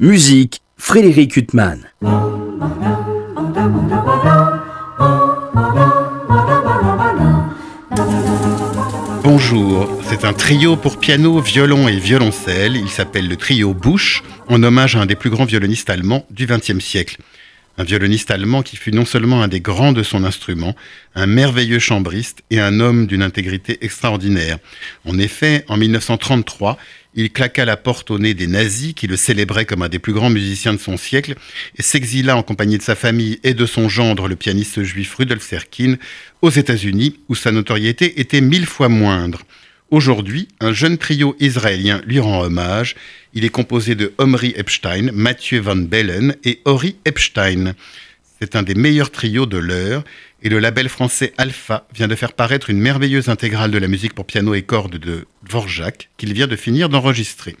Musique, Frédéric Huttman. Bonjour, c'est un trio pour piano, violon et violoncelle. Il s'appelle le trio Busch, en hommage à un des plus grands violonistes allemands du XXe siècle. Un violoniste allemand qui fut non seulement un des grands de son instrument, un merveilleux chambriste et un homme d'une intégrité extraordinaire. En effet, en 1933, il claqua la porte au nez des nazis qui le célébraient comme un des plus grands musiciens de son siècle et s'exila en compagnie de sa famille et de son gendre, le pianiste juif Rudolf Serkin, aux États-Unis où sa notoriété était mille fois moindre. Aujourd'hui, un jeune trio israélien lui rend hommage. Il est composé de Omri Epstein, Mathieu Van Bellen et Ori Epstein. C'est un des meilleurs trios de l'heure et le label français Alpha vient de faire paraître une merveilleuse intégrale de la musique pour piano et cordes de Dvorak qu'il vient de finir d'enregistrer.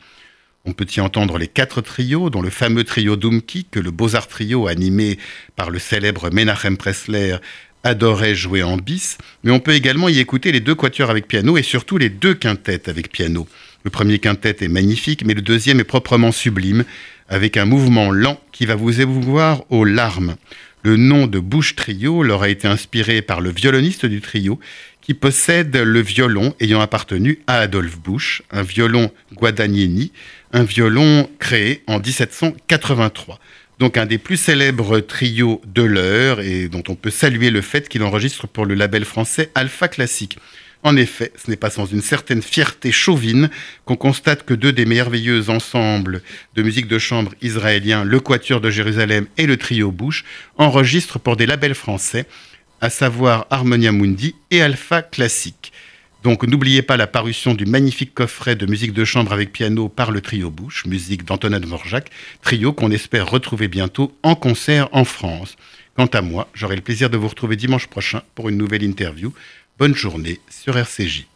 On peut y entendre les quatre trios, dont le fameux trio Dumki, que le Beaux-Arts Trio, animé par le célèbre Menachem Pressler, adorait jouer en bis, mais on peut également y écouter les deux quatuors avec piano et surtout les deux quintettes avec piano. Le premier quintet est magnifique, mais le deuxième est proprement sublime, avec un mouvement lent qui va vous émouvoir aux larmes. Le nom de Bush Trio leur a été inspiré par le violoniste du trio, qui possède le violon ayant appartenu à Adolphe Bush, un violon Guadagnini, un violon créé en 1783 donc un des plus célèbres trios de l'heure et dont on peut saluer le fait qu'il enregistre pour le label français Alpha Classique. En effet, ce n'est pas sans une certaine fierté chauvine qu'on constate que deux des merveilleux ensembles de musique de chambre israéliens, le Quatuor de Jérusalem et le Trio Bush, enregistrent pour des labels français, à savoir Harmonia Mundi et Alpha Classique. Donc n'oubliez pas la parution du magnifique coffret de musique de chambre avec piano par le trio Bouche, musique d'Antonin Dvorak, trio qu'on espère retrouver bientôt en concert en France. Quant à moi, j'aurai le plaisir de vous retrouver dimanche prochain pour une nouvelle interview. Bonne journée sur RCJ.